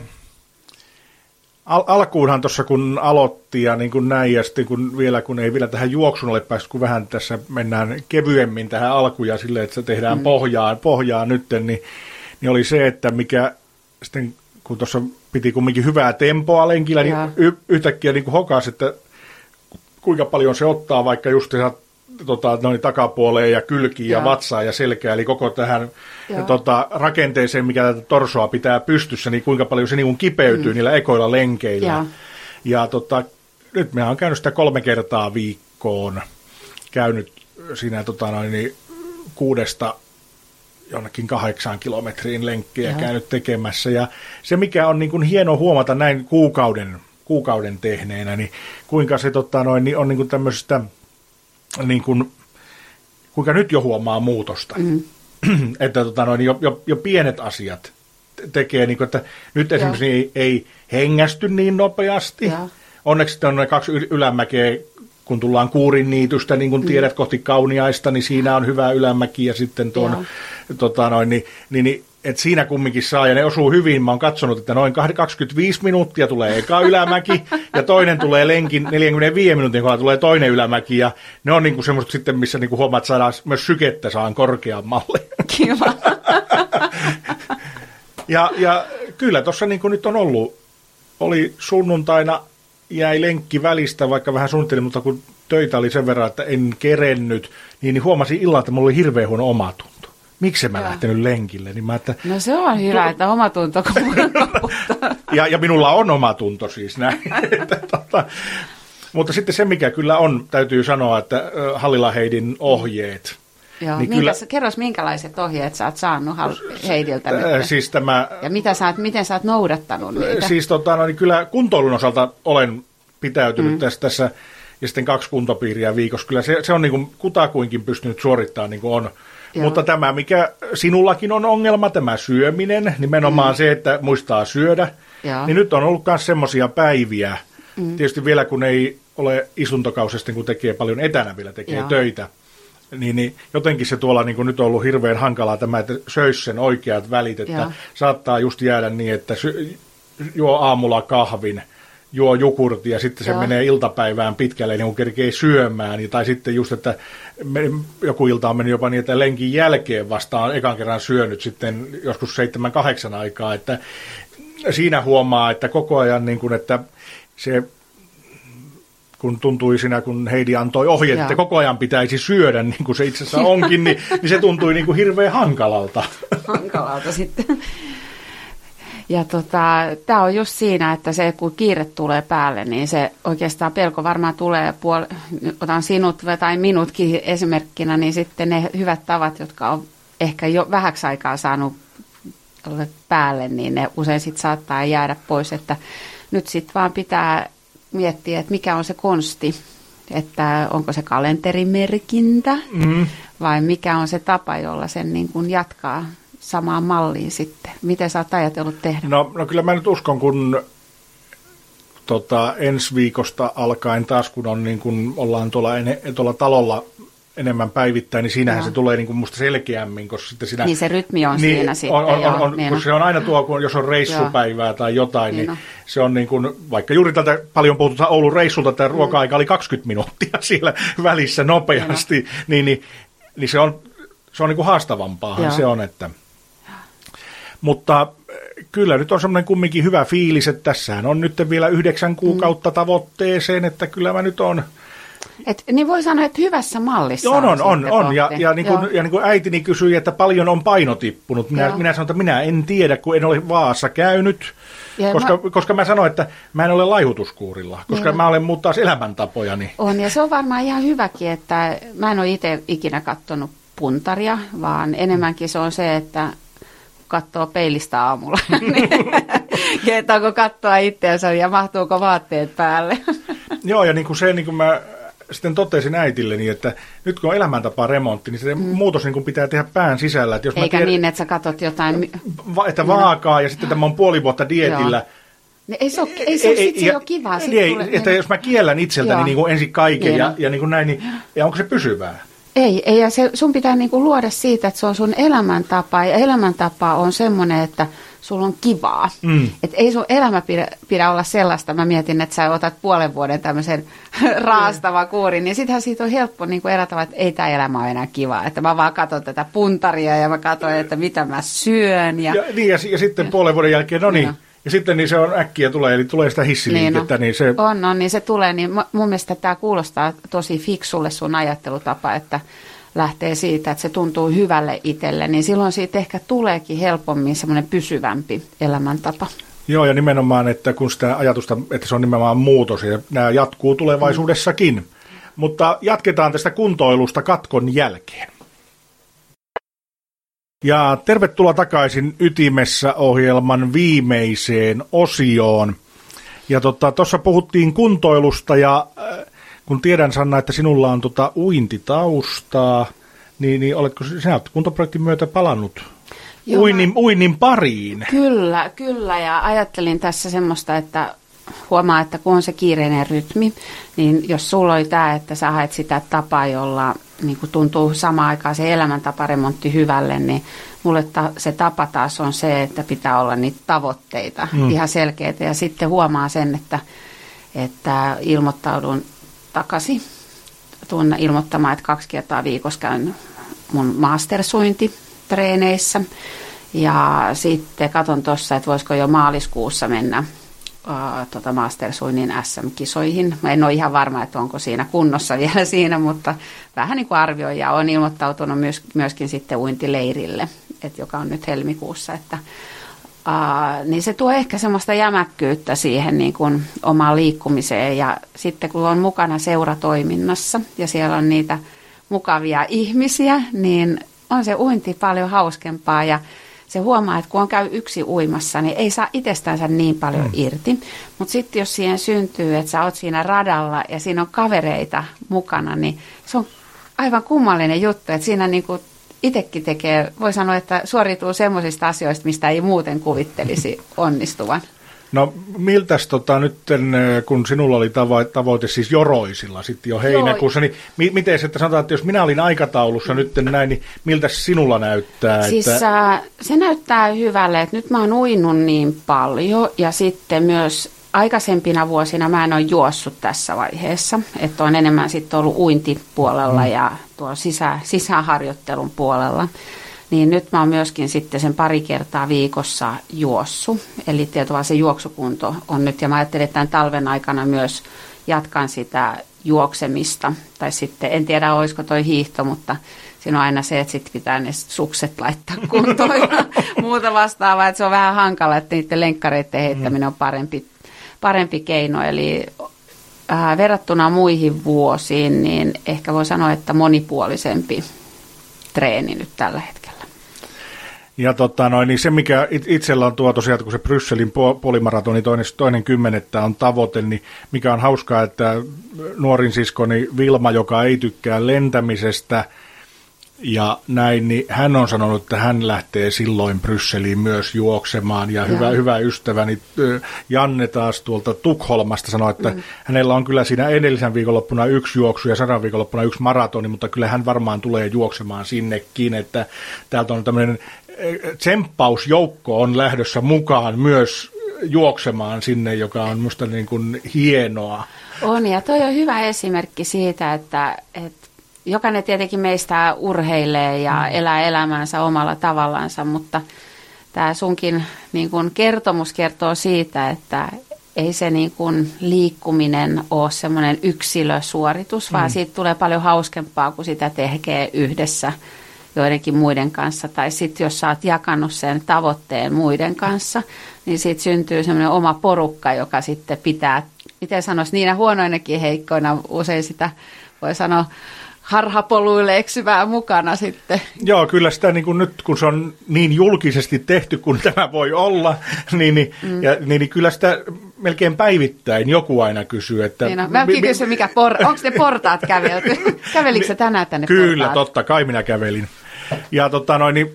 Speaker 1: al- alkuunhan tuossa kun aloitti ja niin kuin näin, ja sitten kun vielä kun ei vielä tähän juoksun ole päässyt, kun vähän tässä mennään kevyemmin tähän alkuun ja silleen, että se tehdään mm. pohjaa, pohjaa nytten, niin, niin oli se, että mikä sitten kun tuossa piti kumminkin hyvää tempoa lenkillä, niin y- yhtäkkiä niin kuin hokas, että kuinka paljon se ottaa vaikka just tota, noin takapuoleen ja kylkiin ja vatsaan ja selkää, eli koko tähän tota, rakenteeseen, mikä tätä torsoa pitää pystyssä, niin kuinka paljon se niin kipeytyy mm. niillä ekoilla lenkeillä. Ja, ja tota, nyt me on käynyt sitä kolme kertaa viikkoon, käynyt siinä tota, noin, niin kuudesta jonnekin kahdeksaan kilometriin lenkkiä ja. käynyt tekemässä. Ja se, mikä on niin kuin hieno huomata näin kuukauden, kuukauden tehneenä, niin kuinka se tota, noin, niin on niin kuin tämmöisestä niin kuin, kuinka nyt jo huomaa muutosta. Mm. että tota noin, jo, jo, jo pienet asiat tekee, niin kuin, että nyt esimerkiksi ei, ei hengästy niin nopeasti. Ja. Onneksi on ne kaksi ylämäkeä, kun tullaan kuurin niitystä, niin kuin mm. kohti kauniaista, niin siinä on hyvä ylämäki ja sitten tuon, tota noin, niin, niin, niin et siinä kumminkin saa, ja ne osuu hyvin. Mä oon katsonut, että noin 25 minuuttia tulee eka ylämäki, ja toinen tulee lenkin 45 minuutin kohdalla tulee toinen ylämäki, ja ne on niinku semmoista sitten, missä niinku huomaat, että saadaan myös sykettä saan korkeammalle.
Speaker 2: Kiva.
Speaker 1: ja, ja kyllä tuossa niin nyt on ollut, oli sunnuntaina, jäi lenkki välistä, vaikka vähän suunnittelin, mutta kun töitä oli sen verran, että en kerennyt, niin, niin huomasin illalla, että mulla oli hirveän huono omatunto miksi mä lähtenyt lenkille. Niin mä, että,
Speaker 2: no se on hyvä, tu- että omatunto
Speaker 1: ja, ja minulla on omatunto siis näin. että, tota, mutta sitten se, mikä kyllä on, täytyy sanoa, että Hallila Heidin ohjeet.
Speaker 2: Joo, niin Minkäs, kyllä, kerros, minkälaiset ohjeet sä oot saanut Heidiltä nyt?
Speaker 1: Siis tämä,
Speaker 2: ja mitä sä oot, miten sä oot noudattanut niitä?
Speaker 1: Siis tota, no, niin kyllä kuntoilun osalta olen pitäytynyt mm. tässä, tässä ja sitten kaksi kuntopiiriä viikossa. Kyllä se, se on niin kuin kutakuinkin pystynyt suorittamaan niin kuin on Joo. Mutta tämä, mikä sinullakin on ongelma, tämä syöminen, nimenomaan mm. se, että muistaa syödä, Joo. niin nyt on ollut myös semmoisia päiviä, mm. tietysti vielä kun ei ole istuntokausesta, kun tekee paljon etänä vielä tekee Joo. töitä, niin, niin jotenkin se tuolla niin kuin nyt on ollut hirveän hankalaa tämä, että söisi sen oikeat välit, että Joo. saattaa just jäädä niin, että sy- juo aamulla kahvin, juo jukurti ja sitten se Joo. menee iltapäivään pitkälle, niin kun kerkee syömään. Tai sitten just, että joku ilta on mennyt jopa niin, että lenkin jälkeen vastaan ekan kerran syönyt sitten joskus seitsemän kahdeksan aikaa. Että siinä huomaa, että koko ajan, niin kuin, että se kun tuntui siinä, kun Heidi antoi ohjeet, että koko ajan pitäisi syödä, niin kuin se itse asiassa onkin, niin, niin se tuntui niin kuin hirveän hankalalta.
Speaker 2: Hankalalta sitten. Ja tota, tämä on just siinä, että se kun kiire tulee päälle, niin se oikeastaan pelko varmaan tulee, puol- otan sinut tai minutkin esimerkkinä, niin sitten ne hyvät tavat, jotka on ehkä jo vähäksi aikaa saanut päälle, niin ne usein sitten saattaa jäädä pois, että nyt sitten vaan pitää miettiä, että mikä on se konsti, että onko se kalenterimerkintä mm. vai mikä on se tapa, jolla sen niin kuin jatkaa samaan malliin sitten? Miten sä oot ajatellut tehdä?
Speaker 1: No, no kyllä mä nyt uskon, kun tota, ensi viikosta alkaen taas, kun on niin kun ollaan tuolla, ene, tuolla talolla enemmän päivittäin, niin siinähän Joo. se tulee niin kuin musta selkeämmin, koska sitten siinä...
Speaker 2: Niin se rytmi on niin, siinä sitten.
Speaker 1: On, on, on, on, niin se on aina tuo, kun jos on reissupäivää Joo. tai jotain, niin, niin se on niin kuin, vaikka juuri tältä paljon puhutaan Oulun reissulta, että mm. ruoka-aika oli 20 minuuttia siellä välissä nopeasti, niin, niin, niin, niin se on, se on niin kuin haastavampaa, se on, että... Mutta eh, kyllä nyt on semmoinen kumminkin hyvä fiilis, että tässähän on nyt vielä yhdeksän kuukautta mm. tavoitteeseen, että kyllä mä nyt on...
Speaker 2: Et, niin voi sanoa, että hyvässä mallissa
Speaker 1: on. On, on, on. Ja, ja, niin kuin, ja niin kuin äitini kysyi, että paljon on paino tippunut. Minä, minä sanoin, että minä en tiedä, kun en ole Vaassa käynyt. Ja koska, mä, koska mä sanoin, että mä en ole laihutuskuurilla, koska niin, mä olen muut taas elämäntapojani.
Speaker 2: On, ja se on varmaan ihan hyväkin, että mä en ole itse ikinä katsonut puntaria, vaan enemmänkin se on se, että katsoo peilistä aamulla. Kehtaako katsoa itseänsä ja mahtuuko vaatteet päälle?
Speaker 1: Joo, ja niin kuin se, niin kuin mä sitten totesin äitilleni, että nyt kun on elämäntapa remontti, niin se mm. muutos niin kuin pitää tehdä pään sisällä. Että jos
Speaker 2: Eikä mä tiedän, niin, että sä katsot jotain...
Speaker 1: Va, että vaakaa ja sitten tämä on puoli vuotta dietillä.
Speaker 2: Joo. Ei se ole, ei se, ei, ei, se ole kivaa.
Speaker 1: Ei, tulee, että niin. jos mä kiellän itseltäni niin kuin ensin kaiken niin. ja, ja niin kuin näin, niin ja onko se pysyvää?
Speaker 2: Ei, ei ja se, sun pitää niinku luoda siitä, että se on sun elämäntapa ja elämäntapa on semmoinen, että sulla on kivaa. Mm. Et ei sun elämä pidä, pidä olla sellaista, mä mietin, että sä otat puolen vuoden tämmöisen raastava kuurin, niin sittenhän siitä on helppo niin erätä, että ei tämä elämä ole enää kivaa. Että mä vaan katson tätä puntaria ja mä katson, että mitä mä syön. Ja,
Speaker 1: ja, niin, ja, ja sitten puolen vuoden jälkeen, no niin, ja sitten niin se on äkkiä tulee, eli tulee sitä hissiliikettä. Niin, no, niin se...
Speaker 2: On, on, niin se tulee. Niin mun mielestä tämä kuulostaa tosi fiksulle sun ajattelutapa, että lähtee siitä, että se tuntuu hyvälle itselle, niin silloin siitä ehkä tuleekin helpommin semmoinen pysyvämpi elämäntapa.
Speaker 1: Joo, ja nimenomaan, että kun sitä ajatusta, että se on nimenomaan muutos, ja nämä jatkuu tulevaisuudessakin. Mm. Mutta jatketaan tästä kuntoilusta katkon jälkeen. Ja tervetuloa takaisin Ytimessä ohjelman viimeiseen osioon. Ja tuossa tota, puhuttiin kuntoilusta ja äh, kun tiedän Sanna, että sinulla on tota uintitaustaa, niin, niin oletko sinä kuntoprojektin myötä palannut Joo, uinnin, uinnin pariin?
Speaker 2: Kyllä, kyllä ja ajattelin tässä semmoista, että huomaa, että kun on se kiireinen rytmi, niin jos sulla oli tämä, että sä haet sitä tapaa, jolla niin kuin tuntuu samaan aikaan se elämäntaparemontti hyvälle, niin mulle ta, se tapa taas on se, että pitää olla niitä tavoitteita mm. ihan selkeitä. Ja sitten huomaa sen, että, että ilmoittaudun takaisin. Tuun ilmoittamaan, että kaksi kertaa viikossa käyn mun mastersuintitreeneissä. Ja sitten katon tuossa, että voisiko jo maaliskuussa mennä uh, tota Mastersuinnin SM-kisoihin. Mä en ole ihan varma, että onko siinä kunnossa vielä siinä, mutta vähän niin kuin arvioin ja on ilmoittautunut myös, myöskin sitten uintileirille, että joka on nyt helmikuussa, että Uh, niin se tuo ehkä semmoista jämäkkyyttä siihen niin kuin omaan liikkumiseen ja sitten kun on mukana seuratoiminnassa ja siellä on niitä mukavia ihmisiä, niin on se uinti paljon hauskempaa ja se huomaa, että kun on käy yksi uimassa, niin ei saa itsestänsä niin paljon mm. irti. Mutta sitten jos siihen syntyy, että sä oot siinä radalla ja siinä on kavereita mukana, niin se on aivan kummallinen juttu, että siinä niinku itsekin tekee, voi sanoa, että suorituu semmoisista asioista, mistä ei muuten kuvittelisi onnistuvan.
Speaker 1: No miltäs tota, nyt, kun sinulla oli tavo- tavoite siis joroisilla sitten jo heinäkuussa, niin mi- miten se, että sanotaan, että jos minä olin aikataulussa nyt näin, niin miltä sinulla näyttää?
Speaker 2: Siis että... äh, se näyttää hyvälle, että nyt mä oon uinut niin paljon ja sitten myös aikaisempina vuosina mä en ole juossut tässä vaiheessa, että on enemmän sitten ollut uintipuolella mm. ja tuo sisä, sisäharjoittelun puolella niin nyt mä oon myöskin sitten sen pari kertaa viikossa juossu. Eli tietysti se juoksukunto on nyt, ja mä ajattelin, että tämän talven aikana myös jatkan sitä juoksemista. Tai sitten, en tiedä olisiko toi hiihto, mutta siinä on aina se, että sitten pitää ne sukset laittaa kuntoon ja muuta vastaavaa. Että se on vähän hankala, että niiden lenkkareiden heittäminen on parempi, parempi keino. Eli äh, verrattuna muihin vuosiin, niin ehkä voi sanoa, että monipuolisempi treeni nyt tällä hetkellä.
Speaker 1: Ja tota, noin, niin se, mikä itsellä on tuo tosiaan, kun se Brysselin polimaratoni toinen, toinen kymmenettä on tavoite, niin mikä on hauskaa, että nuorin siskoni Vilma, joka ei tykkää lentämisestä ja näin, niin hän on sanonut, että hän lähtee silloin Brysseliin myös juoksemaan. Ja, ja. hyvä, hyvä ystäväni Janne taas tuolta Tukholmasta sanoi, että mm. hänellä on kyllä siinä edellisen viikonloppuna yksi juoksu ja sadan viikonloppuna yksi maratoni, mutta kyllä hän varmaan tulee juoksemaan sinnekin, että täältä on tämmöinen tsemppausjoukko on lähdössä mukaan myös juoksemaan sinne, joka on musta niin kuin hienoa.
Speaker 2: On, ja toi on hyvä esimerkki siitä, että, että jokainen tietenkin meistä urheilee ja mm. elää elämänsä omalla tavallansa, mutta tämä sunkin niin kuin kertomus kertoo siitä, että ei se niin kuin liikkuminen ole semmoinen yksilösuoritus, vaan mm. siitä tulee paljon hauskempaa, kun sitä tekee yhdessä – joidenkin muiden kanssa, tai sitten jos sä oot jakanut sen tavoitteen muiden kanssa, niin siitä syntyy semmoinen oma porukka, joka sitten pitää, miten sanoisi, niinä huonoinakin heikkoina usein sitä voi sanoa harhapoluille eksyvää mukana sitten.
Speaker 1: Joo, kyllä sitä niin kuin nyt, kun se on niin julkisesti tehty kuin tämä voi olla, niin, niin, mm. ja, niin, niin kyllä sitä melkein päivittäin joku aina kysyy, että...
Speaker 2: Niin no, mä mi, kysyn, mikä por, onko ne portaat kävelty? Kävelikö tänään tänne
Speaker 1: Kyllä, portaat? totta kai minä kävelin. Ja tota noin, niin,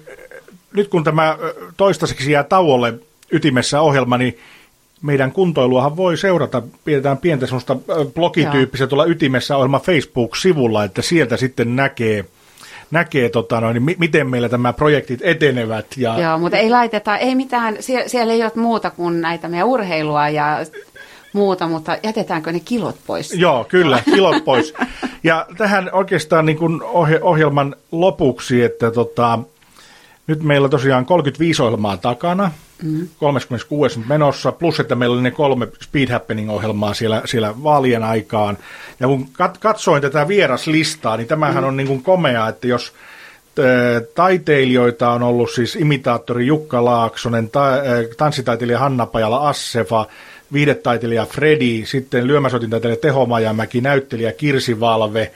Speaker 1: nyt kun tämä toistaiseksi jää tauolle ytimessä ohjelma, niin meidän kuntoiluahan voi seurata, pidetään pientä semmoista blogityyppistä tuolla ytimessä ohjelma Facebook-sivulla, että sieltä sitten näkee, näkee tota noin, niin miten meillä tämä projektit etenevät.
Speaker 2: Ja... Joo, mutta ei laiteta, ei mitään, siellä, siellä ei ole muuta kuin näitä meidän urheilua ja muuta, mutta jätetäänkö ne kilot pois?
Speaker 1: Joo, kyllä, kilot pois. Ja tähän oikeastaan niin kuin ohjelman lopuksi, että tota, nyt meillä on tosiaan 35 ohjelmaa takana, mm. 36 menossa, plus että meillä oli ne kolme Speed Happening-ohjelmaa siellä, siellä vaalien aikaan. Ja kun kat, katsoin tätä vieraslistaa, niin tämähän mm. on niin kuin komea, että jos taiteilijoita on ollut siis imitaattori Jukka Laaksonen, ta, tanssitaiteilija Hanna Pajala Assefa, viidetaiteilija Fredi, sitten lyömäsotintaiteilija Teho Majamäki, näyttelijä Kirsi Valve,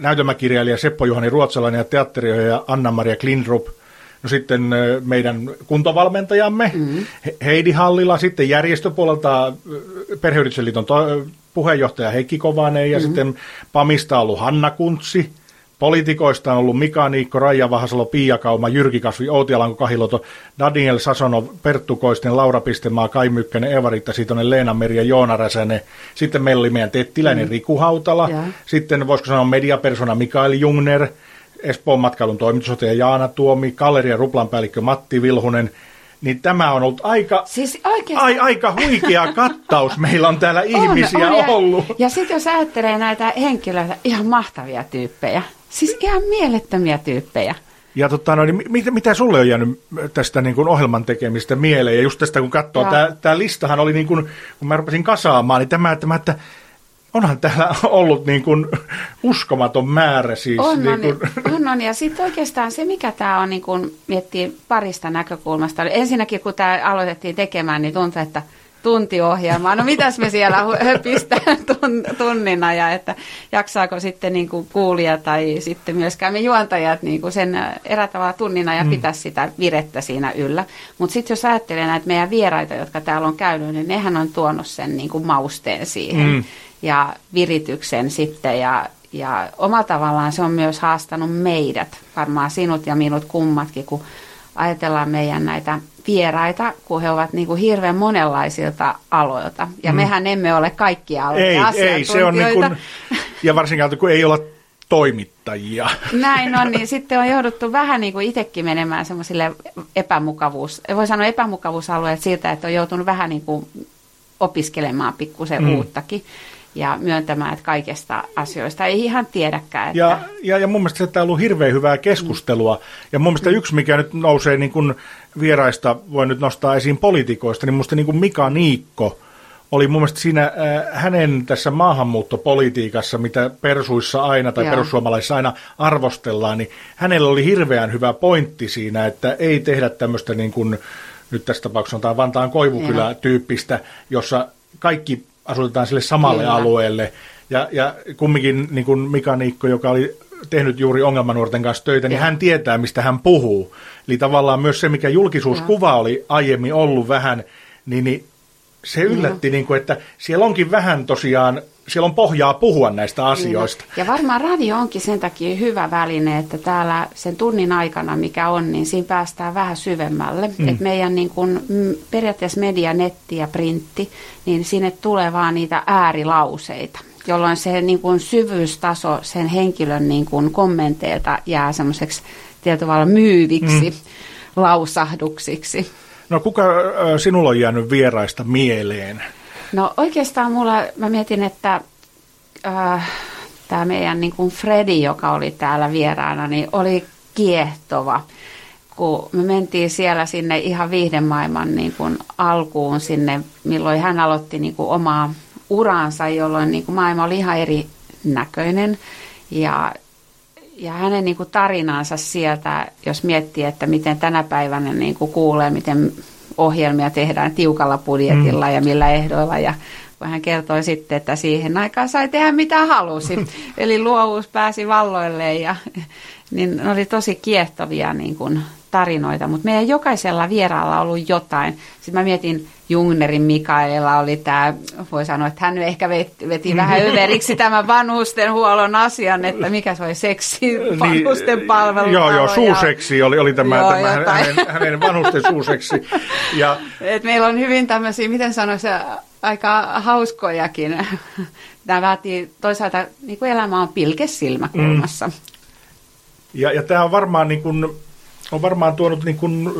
Speaker 1: näytelmäkirjailija Seppo Juhani Ruotsalainen ja teatteriohjaaja Anna-Maria Klindrup, no sitten eh, meidän kuntovalmentajamme mm-hmm. Heidi Hallila, sitten järjestöpuolelta Perheyritysliiton to- puheenjohtaja Heikki Kovanen ja mm-hmm. sitten Pamista ollut Hanna Kuntsi, Poliitikoista on ollut Mika Niikko, Raija Vahasalo, Pia Kauma, Jyrki Kasvi, Outi Alanko Kahiloto, Daniel Sasonov, Perttu Koisten, Laura Pistemaa, Kai Mykkänen, Eva-Riitta Sitonen, Leena Meri ja Joona Räsänen. Sitten meillä oli meidän Tettiläinen mm. Riku Hautala. Ja. Sitten voisiko sanoa mediapersona Mikael Jungner, Espoon matkailun toimitusjohtaja Jaana Tuomi, Galleria Ruplanpäällikkö Matti Vilhunen, niin tämä on ollut aika,
Speaker 2: siis
Speaker 1: ai, aika huikea kattaus. Meillä on täällä ihmisiä on, on, ollut.
Speaker 2: Ja, ja sitten jos ajattelee näitä henkilöitä, ihan mahtavia tyyppejä. Siis ihan mielettömiä tyyppejä.
Speaker 1: Ja tota, no, niin mitä, mitä sulle on jäänyt tästä niin kuin ohjelman tekemistä mieleen? Ja just tästä kun katsoo, tämä listahan oli niin kuin, kun mä rupesin kasaamaan, niin tämä, tämä että onhan täällä ollut niin kuin uskomaton määrä siis.
Speaker 2: On,
Speaker 1: niin
Speaker 2: kuin... on, on, ja sitten oikeastaan se, mikä tämä on, niin kun miettii parista näkökulmasta. Ensinnäkin, kun tämä aloitettiin tekemään, niin tuntui, että tuntiohjelmaa. No mitäs me siellä höpistään tunnina ja että jaksaako sitten niin kuin kuulija tai sitten myöskään me juontajat niin kuin sen erätavalla tunnina ja mm. pitää sitä virettä siinä yllä. Mutta sitten jos ajattelee näitä meidän vieraita, jotka täällä on käynyt, niin nehän on tuonut sen niin kuin mausteen siihen. Mm ja virityksen sitten ja, ja omalla tavallaan se on myös haastanut meidät, varmaan sinut ja minut kummatkin, kun ajatellaan meidän näitä vieraita, kun he ovat niin kuin hirveän monenlaisilta aloilta. Ja mm. mehän emme ole kaikkia
Speaker 1: ei, ei, se on niin kuin, ja varsinkin kun ei olla toimittajia.
Speaker 2: Näin on, niin sitten on jouduttu vähän niin kuin itsekin menemään semmoisille epämukavuus, voi sanoa epämukavuusalueet siitä, että on joutunut vähän niin kuin opiskelemaan pikkusen mm. uuttakin ja myöntämään, että kaikesta asioista ei ihan tiedäkään. Että...
Speaker 1: Ja, ja, ja mun mielestä tämä on ollut hirveän hyvää keskustelua. Ja mun mielestä mm. yksi, mikä nyt nousee niin kuin vieraista, voi nyt nostaa esiin poliitikoista, niin mielestä niin kuin Mika Niikko oli mun mielestä siinä äh, hänen tässä maahanmuuttopolitiikassa, mitä persuissa aina tai Joo. perussuomalaisissa aina arvostellaan, niin hänellä oli hirveän hyvä pointti siinä, että ei tehdä tämmöistä niin kuin, nyt tässä tapauksessa on Vantaan Koivukylä-tyyppistä, jossa kaikki asutetaan sille samalle Kyllä. alueelle. Ja, ja kumminkin niin kuin Mika Niikko, joka oli tehnyt juuri ongelmanuorten kanssa töitä, niin ja. hän tietää, mistä hän puhuu. Eli tavallaan myös se, mikä julkisuuskuva ja. oli aiemmin ollut vähän, niin, niin se yllätti, niin kuin, että siellä onkin vähän tosiaan siellä on pohjaa puhua näistä asioista.
Speaker 2: Ja varmaan radio onkin sen takia hyvä väline, että täällä sen tunnin aikana, mikä on, niin siinä päästään vähän syvemmälle. Mm. Että meidän niin kun, mm, periaatteessa media, netti ja printti, niin sinne tulee vaan niitä äärilauseita jolloin se niin kun syvyystaso sen henkilön niin kun kommenteilta jää semmoiseksi tietyllä tavalla myyviksi mm. lausahduksiksi.
Speaker 1: No kuka sinulla on jäänyt vieraista mieleen?
Speaker 2: No oikeastaan mulla, mä mietin, että äh, tämä meidän niin kuin Fredi, joka oli täällä vieraana, niin oli kiehtova. Kun me mentiin siellä sinne ihan viihdemaailman niin kuin alkuun sinne, milloin hän aloitti niin kuin omaa uraansa, jolloin niin kuin maailma oli ihan eri näköinen. Ja, ja hänen niin kuin tarinansa sieltä, jos miettii, että miten tänä päivänä niin kuin kuulee, miten ohjelmia tehdään tiukalla budjetilla mm. ja millä ehdoilla. Ja hän kertoi sitten, että siihen aikaan sai tehdä mitä halusi. Eli luovuus pääsi valloille ja niin ne oli tosi kiehtovia niin kuin, tarinoita, mutta meidän jokaisella vieraalla on ollut jotain. Sitten mä mietin, Jungnerin Mikaela oli tämä, voi sanoa, että hän ehkä veti, veti vähän överiksi tämän vanhustenhuollon asian, että mikä se oli seksi niin, vanhusten palvelu.
Speaker 1: Joo, joo, suuseksi oli, oli tämä, joo, tämä hänen, hänen vanhusten suuseksi.
Speaker 2: Ja, Et meillä on hyvin tämmöisiä, miten sanoisi, aika hauskojakin. Tämä vaatii toisaalta, niin kuin elämä on pilke silmäkulmassa. Mm.
Speaker 1: Ja, ja tämä on varmaan niin kuin, on varmaan tuonut niin kuin,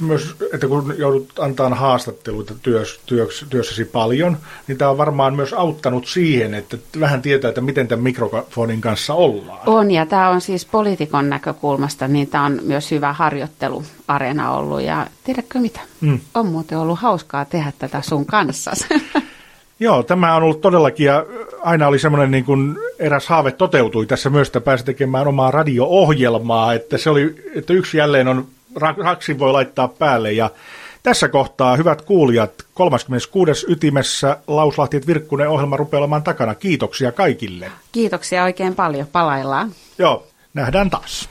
Speaker 1: myös, että kun joudut antaa haastatteluita työs, työs, työssäsi paljon, niin tämä on varmaan myös auttanut siihen, että vähän tietää, että miten tämän mikrofonin kanssa ollaan.
Speaker 2: On, ja tämä on siis poliitikon näkökulmasta, niin tämä on myös hyvä harjoitteluareena ollut. Ja tiedätkö mitä? Mm. On muuten ollut hauskaa tehdä tätä sun kanssa.
Speaker 1: Joo, tämä on ollut todellakin, ja aina oli semmoinen niin kuin eräs haave toteutui tässä myös, että pääsi tekemään omaa radio-ohjelmaa, että se oli, että yksi jälleen on, raksi voi laittaa päälle, ja tässä kohtaa, hyvät kuulijat, 36. ytimessä Lauslahti Virkkunen ohjelma rupeaa olemaan takana. Kiitoksia kaikille.
Speaker 2: Kiitoksia oikein paljon, palaillaan.
Speaker 1: Joo, nähdään taas.